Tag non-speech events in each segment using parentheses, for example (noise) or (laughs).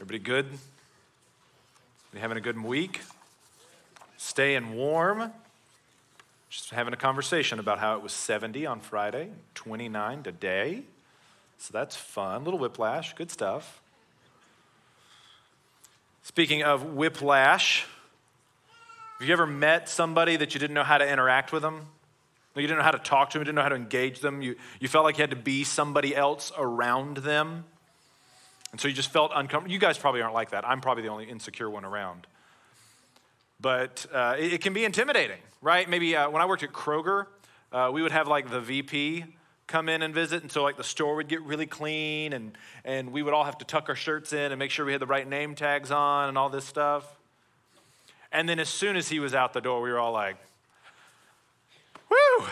Everybody good? You having a good week? Staying warm? Just having a conversation about how it was 70 on Friday, 29 today. So that's fun. Little whiplash, good stuff. Speaking of whiplash, have you ever met somebody that you didn't know how to interact with them? You didn't know how to talk to them, you didn't know how to engage them. You, you felt like you had to be somebody else around them. And so you just felt uncomfortable. You guys probably aren't like that. I'm probably the only insecure one around. But uh, it, it, can be intimidating, right? Maybe uh, when I worked at Kroger, uh, we would have like the VP come in and visit. And so, like, the store would get really clean, and, and we would all have to tuck our shirts in and make sure we had the right name tags on and all this stuff. And then, as soon as he was out the door, we were all like, whoo!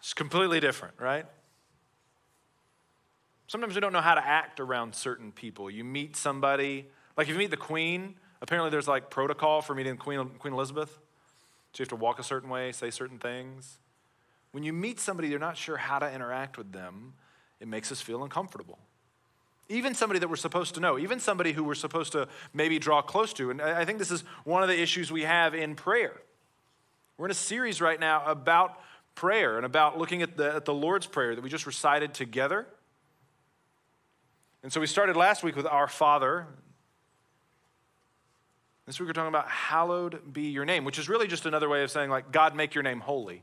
It's completely different, right? Sometimes we don't know how to act around certain people. You meet somebody, like if you meet the queen, apparently there's like protocol for meeting Queen, queen Elizabeth. So you have to walk a certain way, say certain things. When you meet somebody, you're not sure how to interact with them, it makes us feel uncomfortable. Even somebody that we're supposed to know, even somebody who we're supposed to maybe draw close to. And I think this is one of the issues we have in prayer. We're in a series right now about prayer and about looking at the, at the Lord's Prayer that we just recited together. And so we started last week with Our Father. This week we're talking about hallowed be your name, which is really just another way of saying, like, God, make your name holy.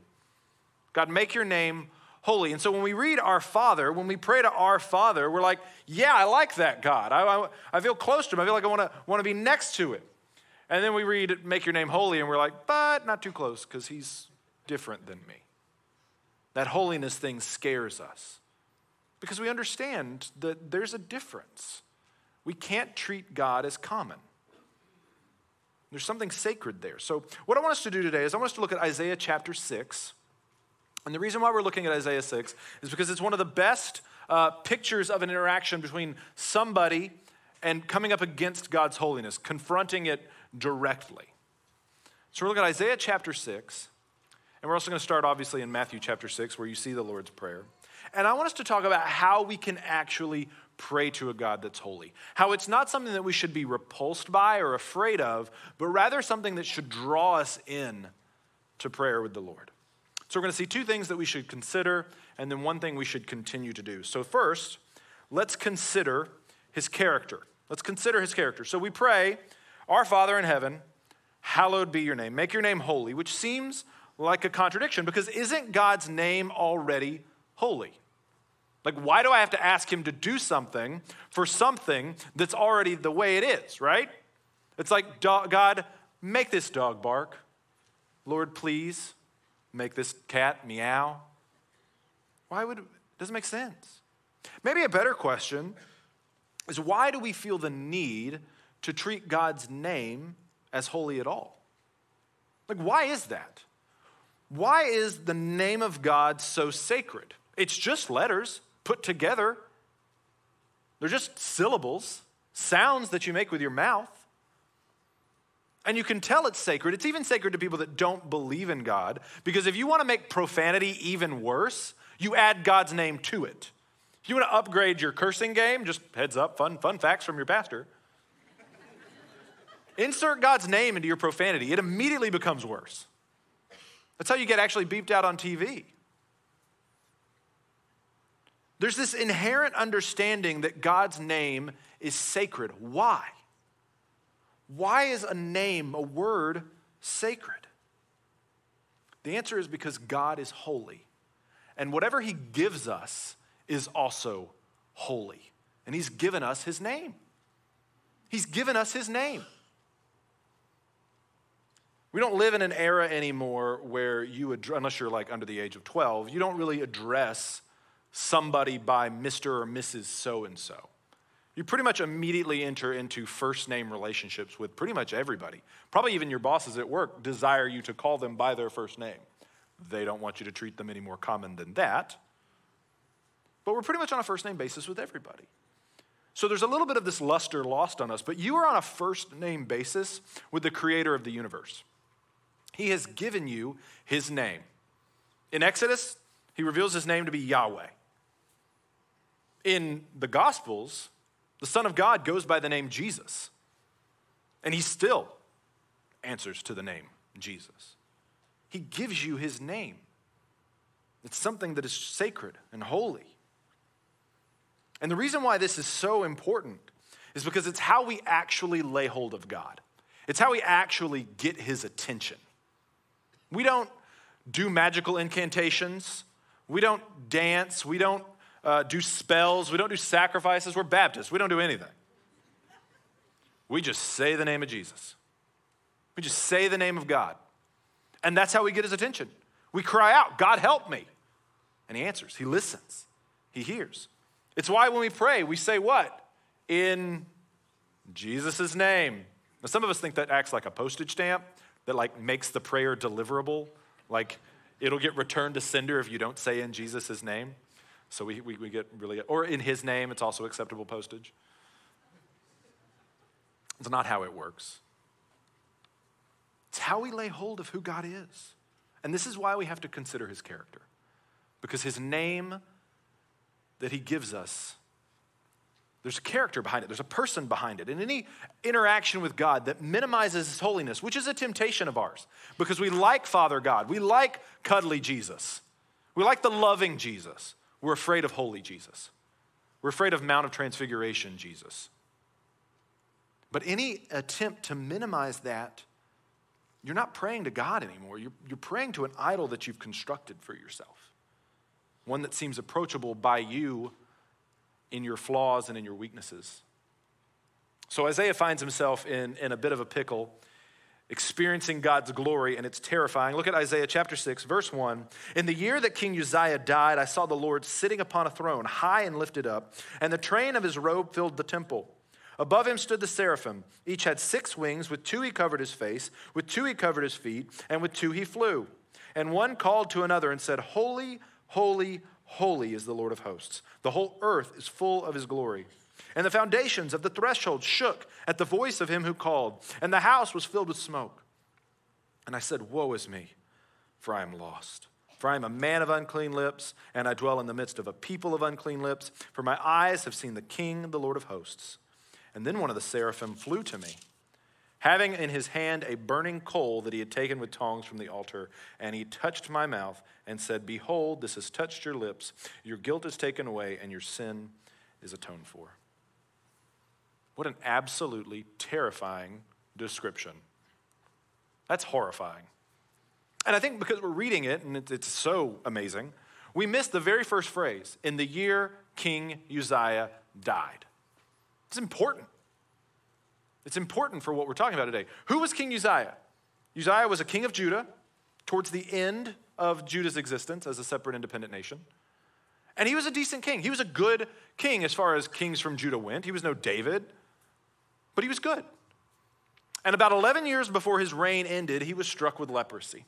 God, make your name holy. And so when we read Our Father, when we pray to Our Father, we're like, yeah, I like that God. I, I, I feel close to him. I feel like I want to be next to it. And then we read Make your name holy, and we're like, but not too close because he's different than me. That holiness thing scares us because we understand that there's a difference. We can't treat God as common. There's something sacred there. So, what I want us to do today is I want us to look at Isaiah chapter 6. And the reason why we're looking at Isaiah 6 is because it's one of the best uh, pictures of an interaction between somebody and coming up against God's holiness, confronting it directly. So, we're looking at Isaiah chapter 6. And we're also going to start, obviously, in Matthew chapter 6, where you see the Lord's Prayer. And I want us to talk about how we can actually pray to a God that's holy. How it's not something that we should be repulsed by or afraid of, but rather something that should draw us in to prayer with the Lord. So we're going to see two things that we should consider, and then one thing we should continue to do. So, first, let's consider his character. Let's consider his character. So we pray, Our Father in heaven, hallowed be your name. Make your name holy, which seems like a contradiction because isn't God's name already holy? Like, why do I have to ask him to do something for something that's already the way it is, right? It's like, God, make this dog bark. Lord, please make this cat meow. Why would it doesn't make sense? Maybe a better question is why do we feel the need to treat God's name as holy at all? Like, why is that? Why is the name of God so sacred? It's just letters put together. They're just syllables, sounds that you make with your mouth. And you can tell it's sacred. It's even sacred to people that don't believe in God, because if you want to make profanity even worse, you add God's name to it. If you want to upgrade your cursing game, just heads up, fun, fun facts from your pastor. (laughs) Insert God's name into your profanity, it immediately becomes worse. That's how you get actually beeped out on TV. There's this inherent understanding that God's name is sacred. Why? Why is a name, a word, sacred? The answer is because God is holy. And whatever He gives us is also holy. And He's given us His name. He's given us His name. We don't live in an era anymore where you, unless you're like under the age of 12, you don't really address somebody by Mr. or Mrs. so and so. You pretty much immediately enter into first name relationships with pretty much everybody. Probably even your bosses at work desire you to call them by their first name. They don't want you to treat them any more common than that. But we're pretty much on a first name basis with everybody. So there's a little bit of this luster lost on us, but you are on a first name basis with the creator of the universe. He has given you his name. In Exodus, he reveals his name to be Yahweh in the Gospels, The Son of God goes by the name Jesus, and he still answers to the name Jesus. He gives you his name. It's something that is sacred and holy. And the reason why this is so important is because it's how we actually lay hold of God. It's how we actually get his attention. We don't do magical incantations. We don't dance. We don't uh, do spells. We don't do sacrifices. We're Baptists. We don't do anything. We just say the name of Jesus. We just say the name of God. And that's how we get his attention. We cry out, God, help me. And he answers, he listens, he hears. It's why when we pray, we say what? In Jesus' name. Now, some of us think that acts like a postage stamp that like makes the prayer deliverable. Like it'll get returned to sender if you don't say in Jesus' name. So we, we, we get really, or in his name, it's also acceptable postage. It's not how it works. It's how we lay hold of who God is. And this is why we have to consider his character. Because his name that he gives us, there's a character behind it, there's a person behind it. And any interaction with God that minimizes his holiness, which is a temptation of ours, because we like Father God, we like cuddly Jesus, we like the loving Jesus, we're afraid of holy Jesus. We're afraid of Mount of Transfiguration Jesus. But any attempt to minimize that you're not praying to God anymore. You're, you're praying to an idol that you've constructed for yourself, one that seems approachable by you in your flaws and in your weaknesses. So Isaiah finds himself in, in a bit of a pickle, experiencing God's glory, and it's terrifying. Look at Isaiah chapter 6, verse 1. In the year that King Uzziah died, I saw the Lord sitting upon a throne, high and lifted up, and the train of his robe filled the temple. Above him stood the seraphim. Each had six wings. With two he covered his face, with two he covered his feet, and with two he flew. And one called to another and said, Holy, holy, holy is the Lord of hosts. The whole earth is full of his glory. And the foundations of the threshold shook at the voice of him who called, and the house was filled with smoke. And I said, Woe is me, for I am lost. For I am a man of unclean lips, and I dwell in the midst of a people of unclean lips, for my eyes have seen the King, the Lord of hosts. And then one of the seraphim flew to me, having in his hand a burning coal that he had taken with tongs from the altar. And he touched my mouth and said, Behold, this has touched your lips. Your guilt is taken away, and your sin is atoned for. What an absolutely terrifying description. That's horrifying. And I think because we're reading it, and it's so amazing, we miss the very first phrase in the year King Uzziah died. It's important. It's important for what we're talking about today. Who was King Uzziah? Uzziah was a king of Judah towards the end of Judah's existence as a separate independent nation. And he was a decent king. He was a good king as far as kings from Judah went. He was no David, but he was good. And about 11 years before his reign ended, he was struck with leprosy.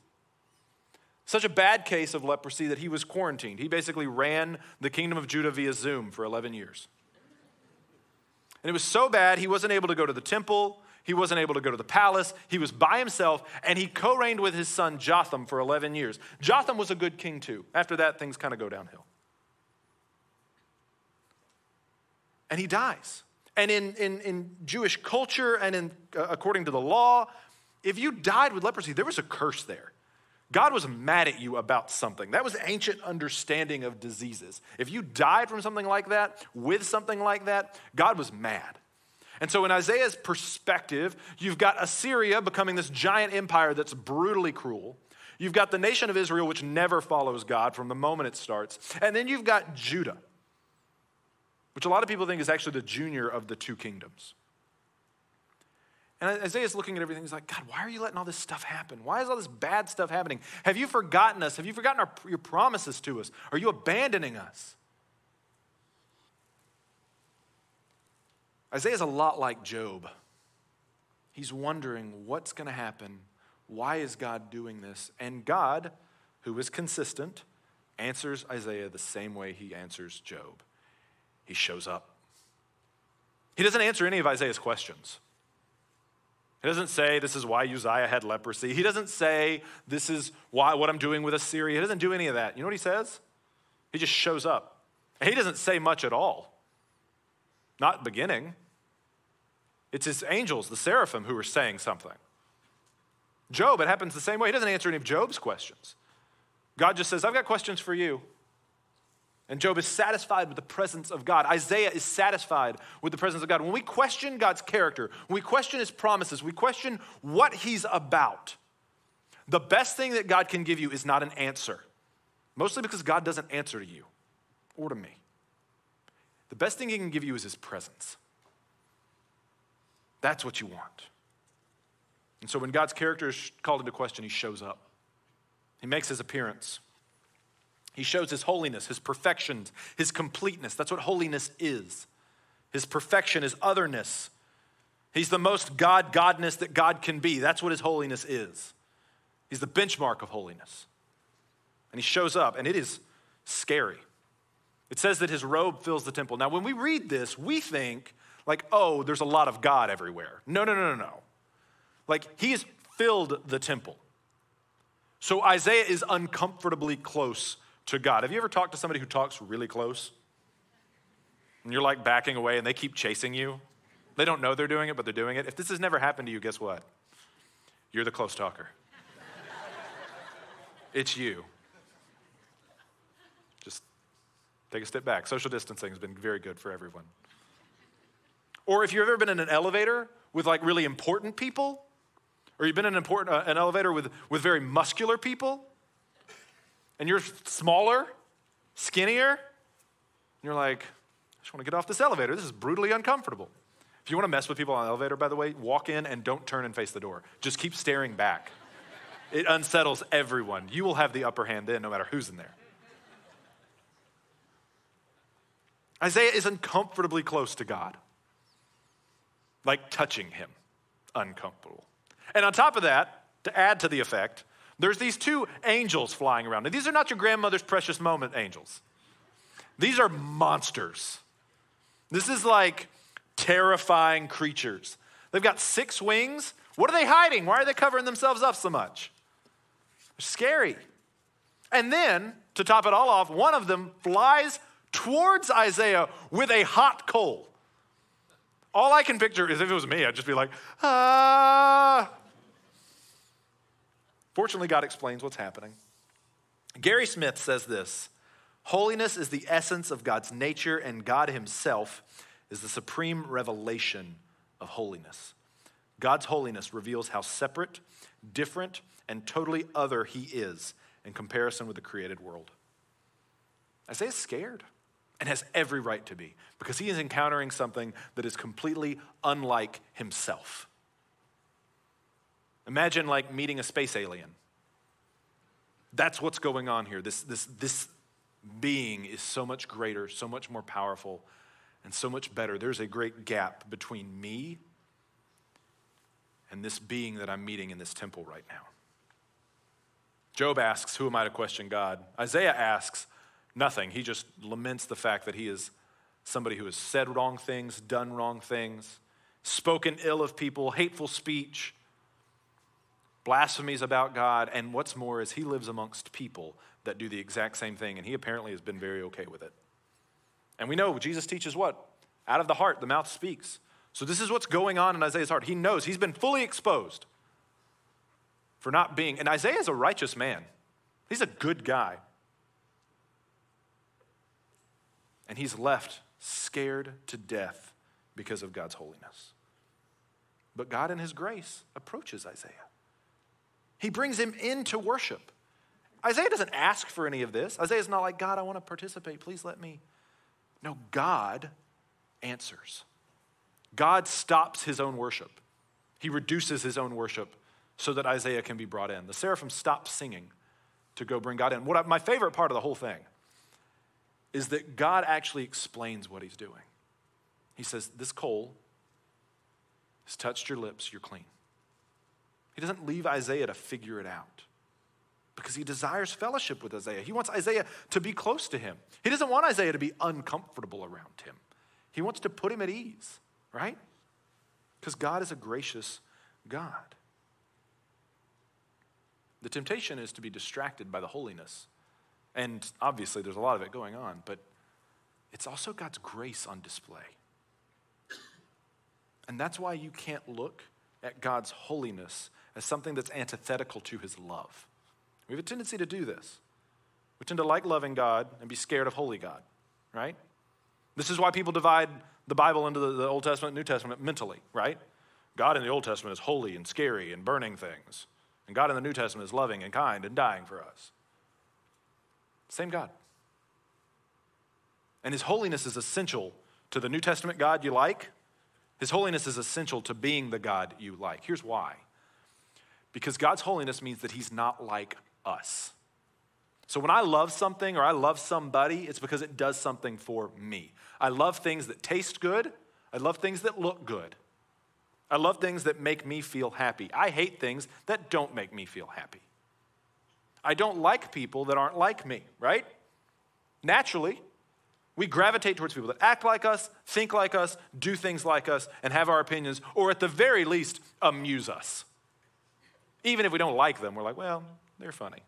Such a bad case of leprosy that he was quarantined. He basically ran the kingdom of Judah via Zoom for 11 years. And it was so bad, he wasn't able to go to the temple. He wasn't able to go to the palace. He was by himself, and he co reigned with his son Jotham for 11 years. Jotham was a good king, too. After that, things kind of go downhill. And he dies. And in, in, in Jewish culture and in, uh, according to the law, if you died with leprosy, there was a curse there. God was mad at you about something. That was ancient understanding of diseases. If you died from something like that, with something like that, God was mad. And so, in Isaiah's perspective, you've got Assyria becoming this giant empire that's brutally cruel. You've got the nation of Israel, which never follows God from the moment it starts. And then you've got Judah, which a lot of people think is actually the junior of the two kingdoms. And Isaiah's looking at everything. He's like, God, why are you letting all this stuff happen? Why is all this bad stuff happening? Have you forgotten us? Have you forgotten our, your promises to us? Are you abandoning us? Isaiah's a lot like Job. He's wondering what's going to happen. Why is God doing this? And God, who is consistent, answers Isaiah the same way he answers Job. He shows up. He doesn't answer any of Isaiah's questions. He doesn't say this is why Uzziah had leprosy. He doesn't say this is why what I'm doing with Assyria. He doesn't do any of that. You know what he says? He just shows up. And he doesn't say much at all. not beginning. It's his angels, the seraphim, who are saying something. Job, it happens the same way. He doesn't answer any of Job's questions. God just says, I've got questions for you. And Job is satisfied with the presence of God. Isaiah is satisfied with the presence of God. When we question God's character, when we question his promises, we question what he's about, the best thing that God can give you is not an answer, mostly because God doesn't answer to you or to me. The best thing he can give you is his presence. That's what you want. And so when God's character is called into question, he shows up. He makes his appearance. He shows his holiness, his perfection, his completeness. That's what holiness is. His perfection, his otherness. He's the most God godness that God can be. That's what his holiness is. He's the benchmark of holiness. And he shows up, and it is scary. It says that his robe fills the temple. Now, when we read this, we think, like, oh, there's a lot of God everywhere. No, no, no, no, no. Like, he's filled the temple. So Isaiah is uncomfortably close to God. Have you ever talked to somebody who talks really close? And you're like backing away and they keep chasing you? They don't know they're doing it, but they're doing it. If this has never happened to you, guess what? You're the close talker. (laughs) it's you. Just take a step back. Social distancing has been very good for everyone. Or if you've ever been in an elevator with like really important people, or you've been in an, important, uh, an elevator with, with very muscular people, and you're smaller, skinnier, and you're like, I just want to get off this elevator. This is brutally uncomfortable. If you want to mess with people on the elevator, by the way, walk in and don't turn and face the door. Just keep staring back. It unsettles everyone. You will have the upper hand then, no matter who's in there. Isaiah is uncomfortably close to God, like touching him, uncomfortable. And on top of that, to add to the effect, there's these two angels flying around. Now, these are not your grandmother's precious moment angels, these are monsters. This is like terrifying creatures. They've got six wings. What are they hiding? Why are they covering themselves up so much? They're scary. And then, to top it all off, one of them flies towards Isaiah with a hot coal. All I can picture is if it was me, I'd just be like, ah. Fortunately, God explains what's happening. Gary Smith says this Holiness is the essence of God's nature, and God Himself is the supreme revelation of holiness. God's holiness reveals how separate, different, and totally other He is in comparison with the created world. Isaiah's scared and has every right to be because he is encountering something that is completely unlike himself. Imagine like meeting a space alien. That's what's going on here. This, this, this being is so much greater, so much more powerful, and so much better. There's a great gap between me and this being that I'm meeting in this temple right now. Job asks, Who am I to question God? Isaiah asks, Nothing. He just laments the fact that he is somebody who has said wrong things, done wrong things, spoken ill of people, hateful speech blasphemies about God, and what's more is he lives amongst people that do the exact same thing, and he apparently has been very okay with it. And we know Jesus teaches what? Out of the heart, the mouth speaks. So this is what's going on in Isaiah's heart. He knows he's been fully exposed for not being, and Isaiah is a righteous man. He's a good guy. And he's left scared to death because of God's holiness. But God, in his grace, approaches Isaiah. He brings him into worship. Isaiah doesn't ask for any of this. Isaiah's not like, God, I want to participate. Please let me. No, God answers. God stops his own worship. He reduces his own worship so that Isaiah can be brought in. The seraphim stop singing to go bring God in. What I, my favorite part of the whole thing is that God actually explains what he's doing. He says, This coal has touched your lips, you're clean. He doesn't leave Isaiah to figure it out because he desires fellowship with Isaiah. He wants Isaiah to be close to him. He doesn't want Isaiah to be uncomfortable around him. He wants to put him at ease, right? Because God is a gracious God. The temptation is to be distracted by the holiness. And obviously, there's a lot of it going on, but it's also God's grace on display. And that's why you can't look at God's holiness as something that's antithetical to his love. We have a tendency to do this. We tend to like loving God and be scared of holy God, right? This is why people divide the Bible into the, Old Testament and New Testament mentally, right? God in the Old Testament is holy and scary and burning things. And God in the New Testament is loving and kind and dying for us. Same God. And his holiness is essential to the New Testament God you like. His holiness is essential to being the God you like. Here's why because God's holiness means that he's not like us. So when I love something or I love somebody, it's because it does something for me. I love things that taste good, I love things that look good. I love things that make me feel happy. I hate things that don't make me feel happy. I don't like people that aren't like me, right? Naturally, we gravitate towards people that act like us, think like us, do things like us, and have our opinions, or at the very least, amuse us. Even if we don't like them, we're like, well, they're funny.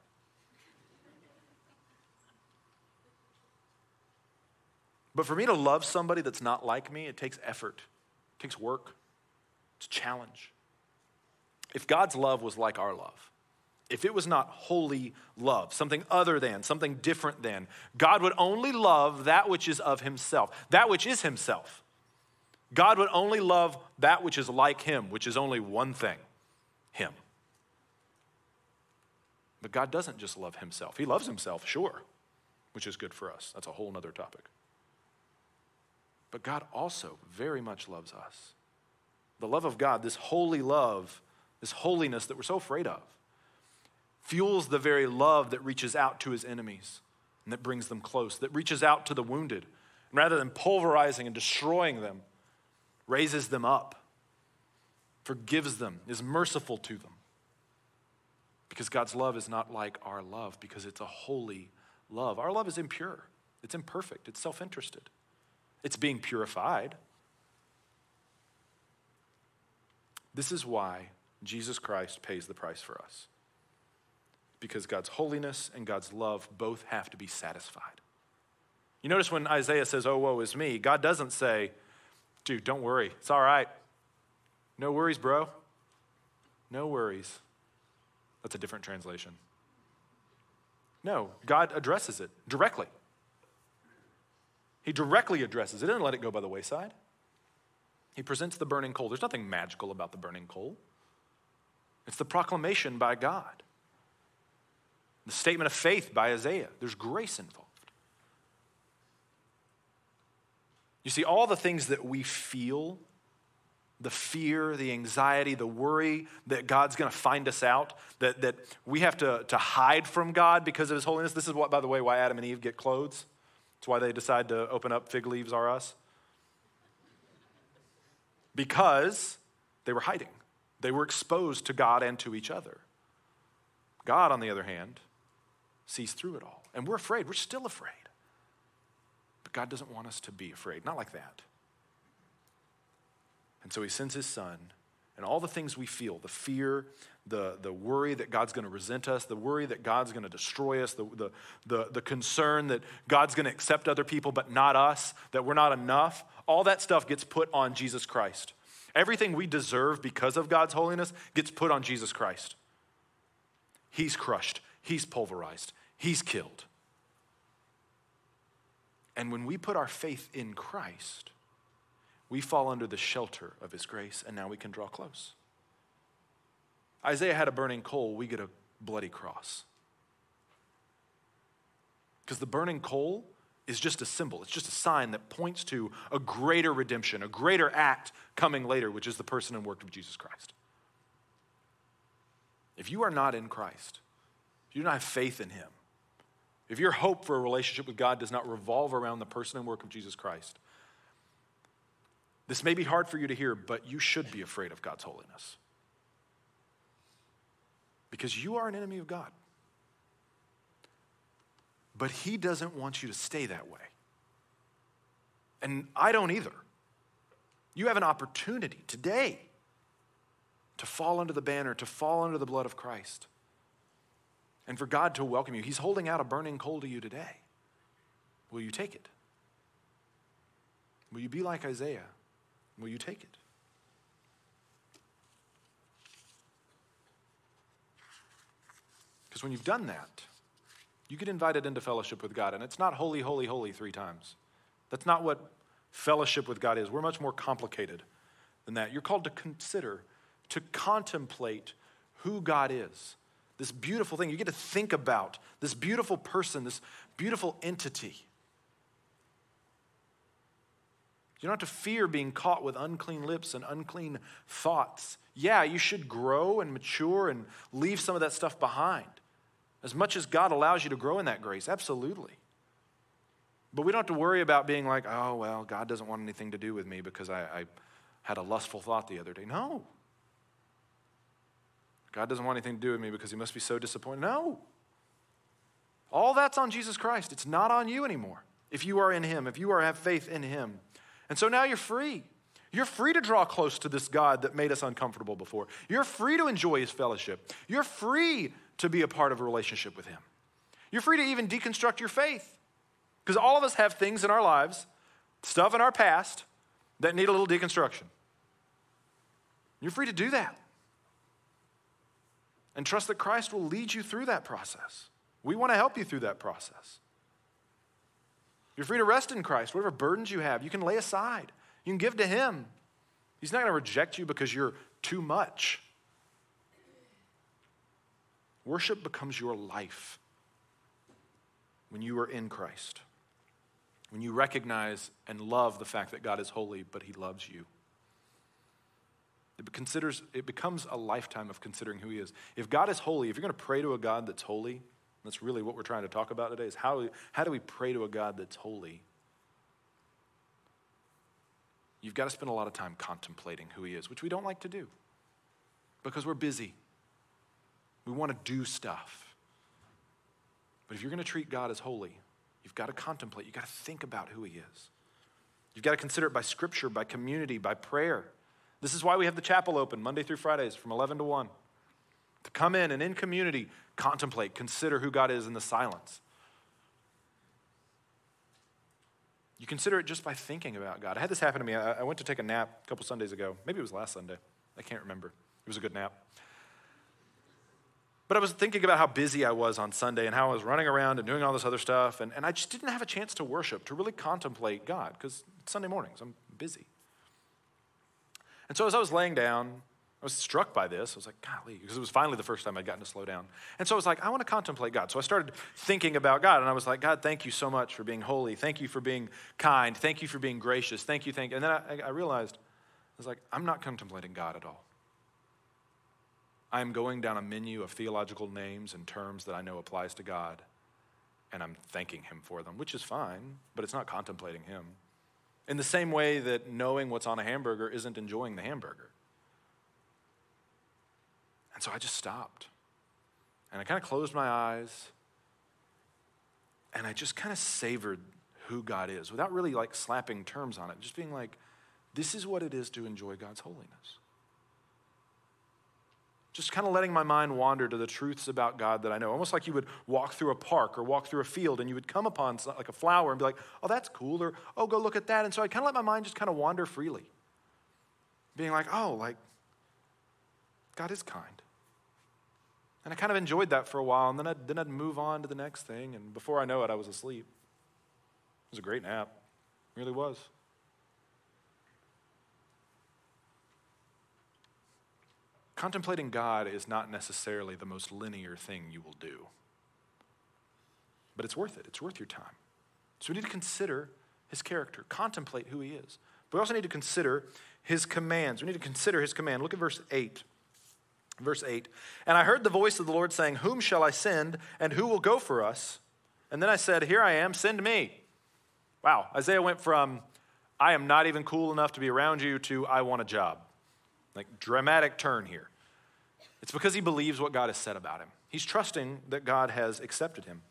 But for me to love somebody that's not like me, it takes effort, it takes work, it's a challenge. If God's love was like our love, if it was not holy love, something other than, something different than, God would only love that which is of Himself, that which is Himself. God would only love that which is like Him, which is only one thing Him. But God doesn't just love Himself, He loves Himself, sure, which is good for us. That's a whole other topic. But God also very much loves us. The love of God, this holy love, this holiness that we're so afraid of, fuels the very love that reaches out to his enemies and that brings them close, that reaches out to the wounded. And rather than pulverizing and destroying them, raises them up, forgives them, is merciful to them. Because God's love is not like our love, because it's a holy love. Our love is impure, it's imperfect, it's self interested. It's being purified. This is why Jesus Christ pays the price for us. Because God's holiness and God's love both have to be satisfied. You notice when Isaiah says, Oh, woe is me, God doesn't say, Dude, don't worry. It's all right. No worries, bro. No worries. That's a different translation. No, God addresses it directly. He directly addresses it. He doesn't let it go by the wayside. He presents the burning coal. There's nothing magical about the burning coal, it's the proclamation by God, the statement of faith by Isaiah. There's grace involved. You see, all the things that we feel the fear, the anxiety, the worry that God's going to find us out, that, that we have to, to hide from God because of His holiness. This is what, by the way, why Adam and Eve get clothes. It's why they decide to open up fig leaves are us. Because they were hiding, they were exposed to God and to each other. God, on the other hand, sees through it all. And we're afraid. We're still afraid. But God doesn't want us to be afraid. Not like that. And so he sends his son, and all the things we feel the fear, the, the worry that God's going to resent us, the worry that God's going to destroy us, the, the, the, the concern that God's going to accept other people but not us, that we're not enough, all that stuff gets put on Jesus Christ. Everything we deserve because of God's holiness gets put on Jesus Christ. He's crushed, He's pulverized, He's killed. And when we put our faith in Christ, we fall under the shelter of His grace, and now we can draw close. Isaiah had a burning coal, we get a bloody cross. Because the burning coal is just a symbol, it's just a sign that points to a greater redemption, a greater act coming later, which is the person and work of Jesus Christ. If you are not in Christ, if you do not have faith in Him, if your hope for a relationship with God does not revolve around the person and work of Jesus Christ, this may be hard for you to hear, but you should be afraid of God's holiness because you are an enemy of God. But He doesn't want you to stay that way. And I don't either. You have an opportunity today to fall under the banner, to fall under the blood of Christ, and for God to welcome you. He's holding out a burning coal to you today. Will you take it? Will you be like Isaiah? Will you take it? Because when you've done that, you get invited into fellowship with God. And it's not holy, holy, holy three times. That's not what fellowship with God is. We're much more complicated than that. You're called to consider, to contemplate who God is. This beautiful thing. You get to think about this beautiful person, this beautiful entity. You don't have to fear being caught with unclean lips and unclean thoughts. Yeah, you should grow and mature and leave some of that stuff behind. As much as God allows you to grow in that grace, absolutely. But we don't have to worry about being like, oh, well, God doesn't want anything to do with me because I, I had a lustful thought the other day. No. God doesn't want anything to do with me because he must be so disappointed. No. All that's on Jesus Christ. It's not on you anymore. If you are in him, if you are have faith in him. And so now you're free. You're free to draw close to this God that made us uncomfortable before. You're free to enjoy his fellowship. You're free to be a part of a relationship with him. You're free to even deconstruct your faith. Because all of us have things in our lives, stuff in our past, that need a little deconstruction. You're free to do that. And trust that Christ will lead you through that process. We want to help you through that process. You're free to rest in Christ. Whatever burdens you have, you can lay aside. You can give to Him. He's not going to reject you because you're too much. Worship becomes your life when you are in Christ, when you recognize and love the fact that God is holy, but He loves you. It, considers, it becomes a lifetime of considering who He is. If God is holy, if you're going to pray to a God that's holy, that's really what we're trying to talk about today is how how do we pray to a God that's holy? You've got to spend a lot of time contemplating who he is, which we don't like to do because we're busy. We want to do stuff. But if you're going to treat God as holy, you've got to contemplate, you've got to think about who he is. You've got to consider it by scripture, by community, by prayer. This is why we have the chapel open Monday through Fridays from 11 to 1 to come in and in community contemplate, consider who God is in the silence. You consider it just by thinking about God. I had this happen to me. I, went to take a nap a couple Sundays ago. Maybe it was last Sunday. I can't remember. It was a good nap. But I was thinking about how busy I was on Sunday and how I was running around and doing all this other stuff. And, and I just didn't have a chance to worship, to really contemplate God, because it's Sunday mornings. I'm busy. And so as I was laying down, I was struck by this. I was like, golly, because it was finally the first time I'd gotten to slow down. And so I was like, I want to contemplate God. So I started thinking about God, and I was like, God, thank you so much for being holy. Thank you for being kind. Thank you for being gracious. Thank you, thank you. And then I, I realized, I was like, I'm not contemplating God at all. I'm going down a menu of theological names and terms that I know applies to God, and I'm thanking Him for them, which is fine, but it's not contemplating Him. In the same way that knowing what's on a hamburger isn't enjoying the hamburger. And so I just stopped. And I kind of closed my eyes. And I just kind of savored who God is without really like slapping terms on it, just being like, this is what it is to enjoy God's holiness. Just kind of letting my mind wander to the truths about God that I know. Almost like you would walk through a park or walk through a field and you would come upon like a flower and be like, oh, that's cool, or oh, go look at that. And so I kind of let my mind just kind of wander freely, being like, oh, like, God is kind. And I kind of enjoyed that for a while, and then I'd, then I'd move on to the next thing, and before I know it, I was asleep. It was a great nap. It really was. Contemplating God is not necessarily the most linear thing you will do, but it's worth it. It's worth your time. So we need to consider his character, contemplate who he is. But we also need to consider his commands. We need to consider his command. Look at verse 8. Verse 8 And I heard the voice of the Lord saying, Whom shall I send, and who will go for us? And then I said, Here I am, send me. Wow, Isaiah went from, I am not even cool enough to be around you, to, I want a job. Like, dramatic turn here. It's because he believes what God has said about him. He's trusting that God has accepted him.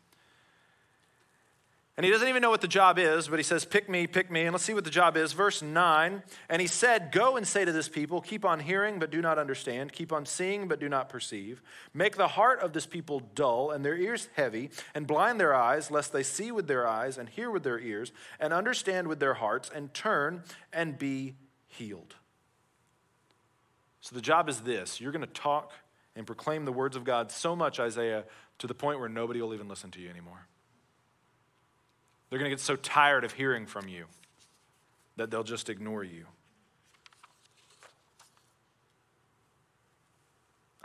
And he doesn't even know what the job is, but he says, Pick me, pick me. And let's see what the job is. Verse 9. And he said, Go and say to this people, Keep on hearing, but do not understand. Keep on seeing, but do not perceive. Make the heart of this people dull, and their ears heavy, and blind their eyes, lest they see with their eyes, and hear with their ears, and understand with their hearts, and turn and be healed. So the job is this you're going to talk and proclaim the words of God so much, Isaiah, to the point where nobody will even listen to you anymore. They're going to get so tired of hearing from you that they'll just ignore you.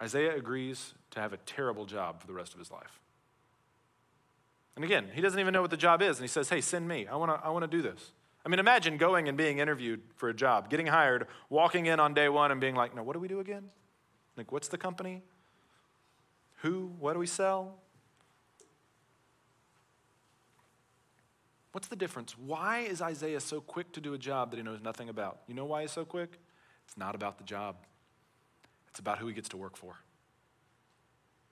Isaiah agrees to have a terrible job for the rest of his life. And again, he doesn't even know what the job is, and he says, Hey, send me. I want to I wanna do this. I mean, imagine going and being interviewed for a job, getting hired, walking in on day one and being like, No, what do we do again? Like, what's the company? Who? What do we sell? What's the difference? Why is Isaiah so quick to do a job that he knows nothing about? You know why he's so quick? It's not about the job, it's about who he gets to work for.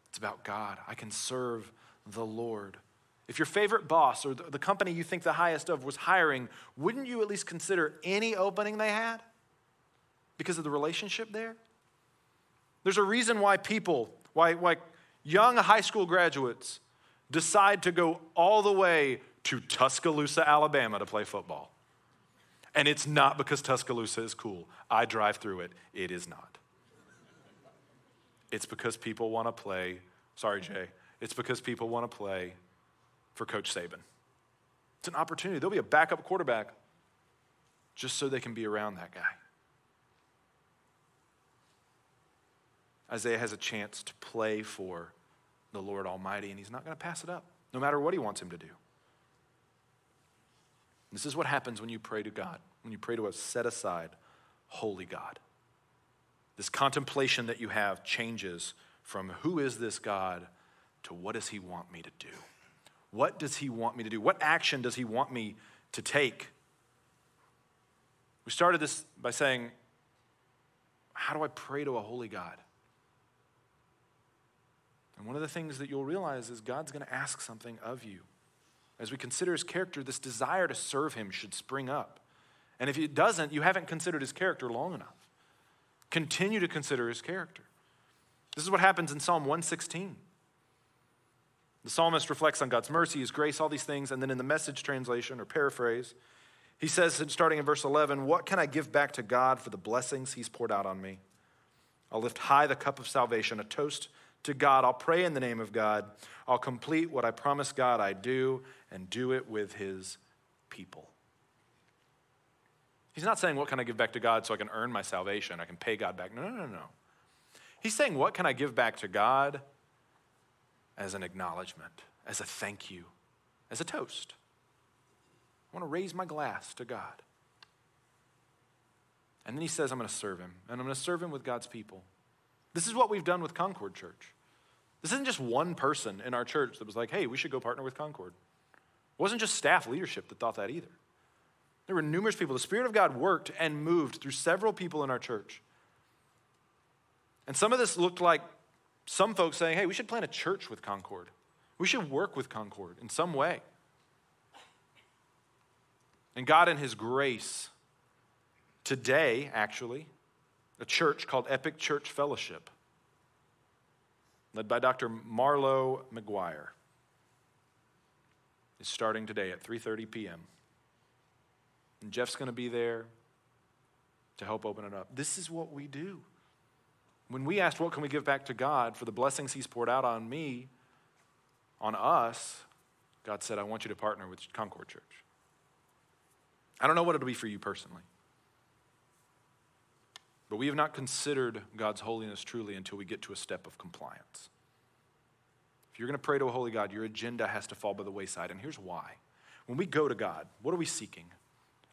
It's about God. I can serve the Lord. If your favorite boss or the company you think the highest of was hiring, wouldn't you at least consider any opening they had because of the relationship there? There's a reason why people, why, why young high school graduates decide to go all the way to Tuscaloosa, Alabama to play football. And it's not because Tuscaloosa is cool. I drive through it. It is not. It's because people want to play, sorry, Jay, it's because people want to play for Coach Saban. It's an opportunity. There'll be a backup quarterback just so they can be around that guy. Isaiah has a chance to play for the Lord Almighty, and he's not going to pass it up, no matter what he wants him to do. This is what happens when you pray to God, when you pray to a set aside, holy God. This contemplation that you have changes from who is this God to what does he want me to do? What does he want me to do? What action does he want me to take? We started this by saying, How do I pray to a holy God? And one of the things that you'll realize is God's going to ask something of you. As we consider his character, this desire to serve him should spring up. And if it doesn't, you haven't considered his character long enough. Continue to consider his character. This is what happens in Psalm 116. The psalmist reflects on God's mercy, his grace, all these things, and then in the message translation or paraphrase, he says, starting in verse 11, What can I give back to God for the blessings he's poured out on me? I'll lift high the cup of salvation, a toast to God. I'll pray in the name of God. I'll complete what I promise God I do and do it with his people. He's not saying, What can I give back to God so I can earn my salvation? I can pay God back. No, no, no, no. He's saying, What can I give back to God as an acknowledgement, as a thank you, as a toast? I want to raise my glass to God. And then he says, I'm going to serve him, and I'm going to serve him with God's people. This is what we've done with Concord Church. This isn't just one person in our church that was like, hey, we should go partner with Concord. It wasn't just staff leadership that thought that either. There were numerous people. The Spirit of God worked and moved through several people in our church. And some of this looked like some folks saying, hey, we should plant a church with Concord. We should work with Concord in some way. And God, in His grace, today, actually, a church called Epic Church Fellowship, led by Dr. Marlo McGuire, is starting today at 3:30 p.m. And Jeff's going to be there to help open it up. This is what we do. When we asked, What can we give back to God for the blessings He's poured out on me, on us, God said, I want you to partner with Concord Church. I don't know what it'll be for you personally. But we have not considered God's holiness truly until we get to a step of compliance. If you're going to pray to a holy God, your agenda has to fall by the wayside. And here's why. When we go to God, what are we seeking?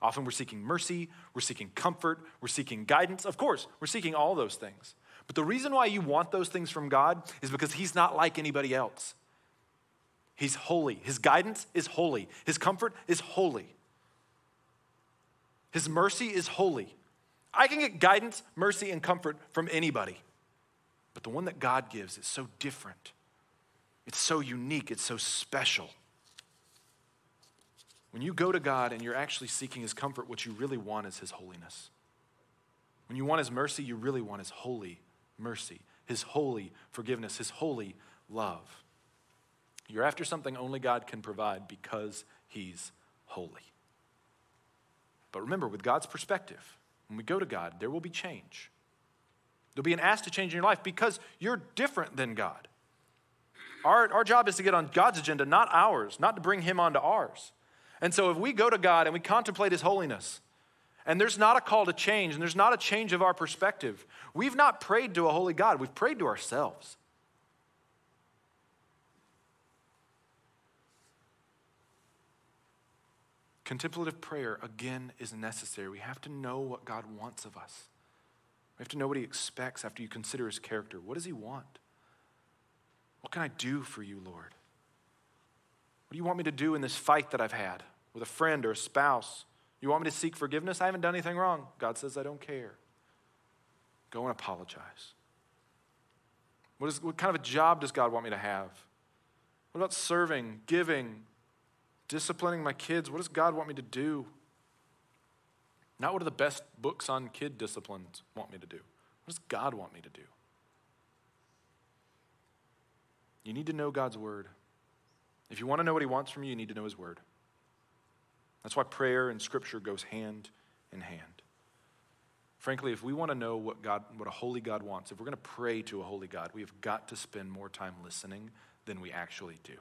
Often we're seeking mercy, we're seeking comfort, we're seeking guidance. Of course, we're seeking all those things. But the reason why you want those things from God is because He's not like anybody else. He's holy. His guidance is holy. His comfort is holy. His mercy is holy. I can get guidance, mercy, and comfort from anybody. But the one that God gives is so different. It's so unique. It's so special. When you go to God and you're actually seeking His comfort, what you really want is His holiness. When you want His mercy, you really want His holy mercy, His holy forgiveness, His holy love. You're after something only God can provide because He's holy. But remember, with God's perspective, when we go to God, there will be change. There'll be an ask to change in your life because you're different than God. Our, our job is to get on God's agenda, not ours, not to bring Him onto ours. And so if we go to God and we contemplate His holiness, and there's not a call to change, and there's not a change of our perspective, we've not prayed to a holy God, we've prayed to ourselves. Contemplative prayer, again, is necessary. We have to know what God wants of us. We have to know what He expects after you consider His character. What does He want? What can I do for you, Lord? What do you want me to do in this fight that I've had with a friend or a spouse? You want me to seek forgiveness? I haven't done anything wrong. God says, I don't care. Go and apologize. What, is, what kind of a job does God want me to have? What about serving, giving, disciplining my kids. What does God want me to do? Not what are the best books on kid disciplines want me to do. What does God want me to do? You need to know God's word. If you want to know what he wants from you, you need to know his word. That's why prayer and scripture goes hand in hand. Frankly, if we want to know what God what a holy God wants, if we're going to pray to a holy God, we have got to spend more time listening than we actually do.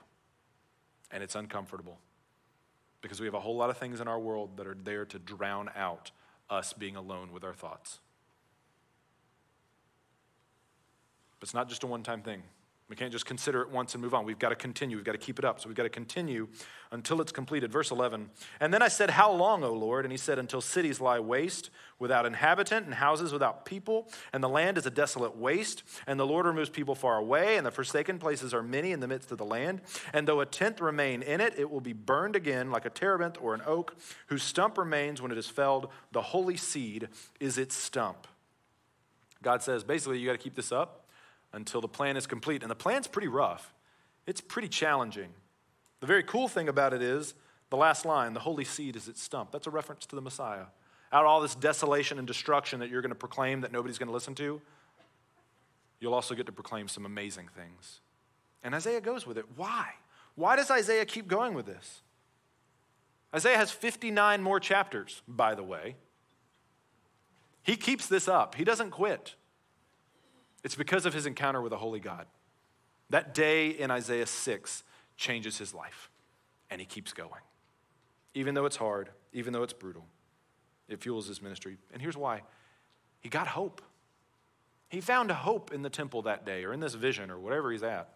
And it's uncomfortable because we have a whole lot of things in our world that are there to drown out us being alone with our thoughts. But it's not just a one time thing. We can't just consider it once and move on. We've got to continue. We've got to keep it up. So we've got to continue until it's completed. Verse 11. And then I said, How long, O Lord? And he said, Until cities lie waste without inhabitant and houses without people, and the land is a desolate waste, and the Lord removes people far away, and the forsaken places are many in the midst of the land. And though a tenth remain in it, it will be burned again like a terebinth or an oak, whose stump remains when it is felled. The holy seed is its stump. God says, basically, you got to keep this up until the plan is complete. And the plan's pretty rough, it's pretty challenging. The very cool thing about it is the last line the holy seed is its stump. That's a reference to the Messiah. Out of all this desolation and destruction that you're going to proclaim that nobody's going to listen to, you'll also get to proclaim some amazing things. And Isaiah goes with it. Why? Why does Isaiah keep going with this? Isaiah has 59 more chapters, by the way. He keeps this up, he doesn't quit. It's because of his encounter with a holy God. That day in Isaiah 6 changes his life, and he keeps going. Even though it's hard, even though it's brutal, it fuels his ministry. And here's why he got hope. He found hope in the temple that day, or in this vision, or whatever he's at.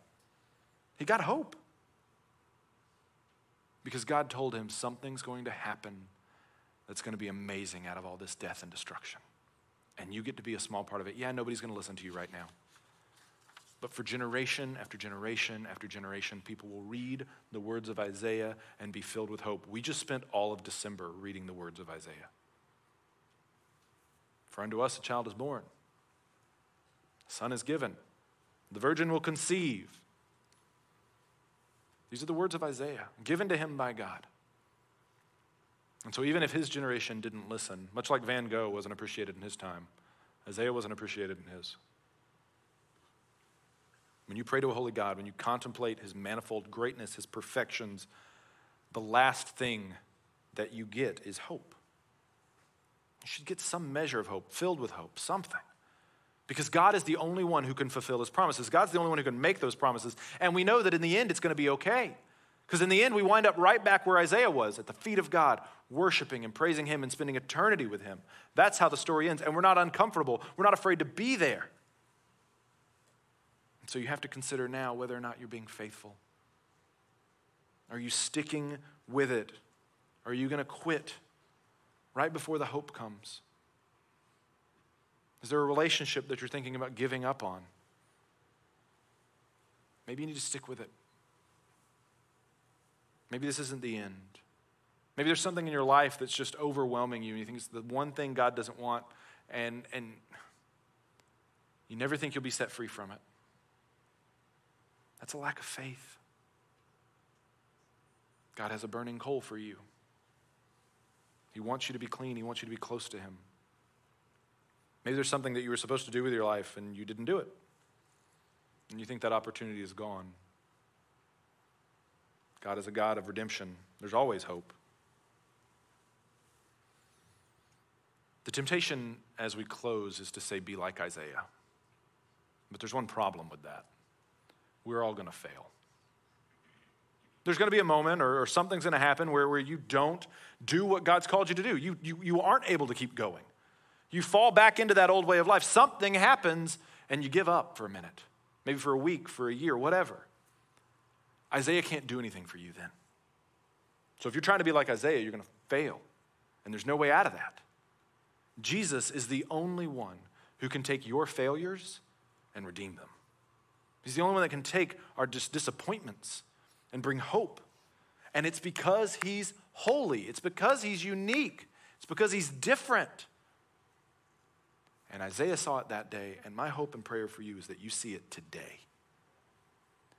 He got hope. Because God told him something's going to happen that's going to be amazing out of all this death and destruction and you get to be a small part of it. Yeah, nobody's going to listen to you right now. But for generation after generation after generation, people will read the words of Isaiah and be filled with hope. We just spent all of December reading the words of Isaiah. For unto us a child is born, a son is given, the virgin will conceive. These are the words of Isaiah, given to him by God. And so, even if his generation didn't listen, much like Van Gogh wasn't appreciated in his time, Isaiah wasn't appreciated in his. When you pray to a holy God, when you contemplate his manifold greatness, his perfections, the last thing that you get is hope. You should get some measure of hope, filled with hope, something. Because God is the only one who can fulfill his promises. God's the only one who can make those promises. And we know that in the end, it's going to be okay. Because in the end, we wind up right back where Isaiah was, at the feet of God, worshiping and praising Him and spending eternity with Him. That's how the story ends. And we're not uncomfortable, we're not afraid to be there. And so you have to consider now whether or not you're being faithful. Are you sticking with it? Are you going to quit right before the hope comes? Is there a relationship that you're thinking about giving up on? Maybe you need to stick with it. Maybe this isn't the end. Maybe there's something in your life that's just overwhelming you, and you think it's the one thing God doesn't want, and, and you never think you'll be set free from it. That's a lack of faith. God has a burning coal for you. He wants you to be clean, He wants you to be close to Him. Maybe there's something that you were supposed to do with your life and you didn't do it. And you think that opportunity is gone. God is a God of redemption. There's always hope. The temptation as we close is to say, be like Isaiah. But there's one problem with that. We're all going to fail. There's going to be a moment or, or something's going to happen where, where you don't do what God's called you to do. You, you, you aren't able to keep going. You fall back into that old way of life. Something happens and you give up for a minute, maybe for a week, for a year, whatever. Isaiah can't do anything for you then. So if you're trying to be like Isaiah, you're going to fail. And there's no way out of that. Jesus is the only one who can take your failures and redeem them. He's the only one that can take our dis- disappointments and bring hope. And it's because he's holy, it's because he's unique, it's because he's different. And Isaiah saw it that day, and my hope and prayer for you is that you see it today.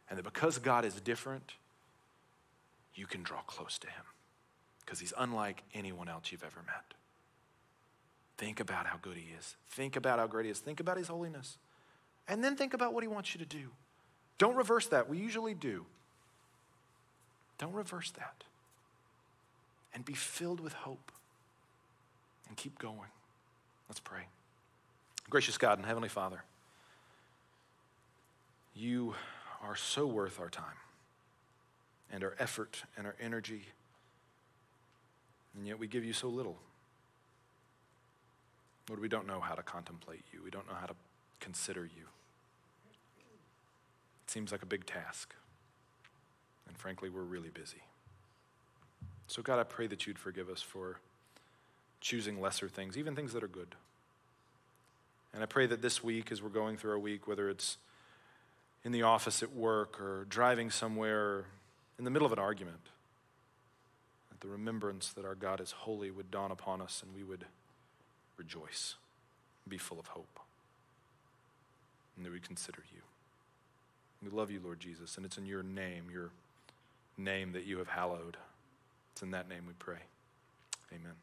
And that because God is different, you can draw close to him because he's unlike anyone else you've ever met. Think about how good he is. Think about how great he is. Think about his holiness. And then think about what he wants you to do. Don't reverse that. We usually do. Don't reverse that. And be filled with hope. And keep going. Let's pray. Gracious God and Heavenly Father, you are so worth our time and our effort and our energy, and yet we give you so little. Lord, we don't know how to contemplate you. We don't know how to consider you. It seems like a big task. And frankly, we're really busy. So, God, I pray that you'd forgive us for choosing lesser things, even things that are good. And I pray that this week, as we're going through our week, whether it's in the office at work or driving somewhere in the middle of an argument, that the remembrance that our God is holy would dawn upon us and we would rejoice, be full of hope, and that we consider you. We love you, Lord Jesus, and it's in your name, your name that you have hallowed. It's in that name we pray. Amen.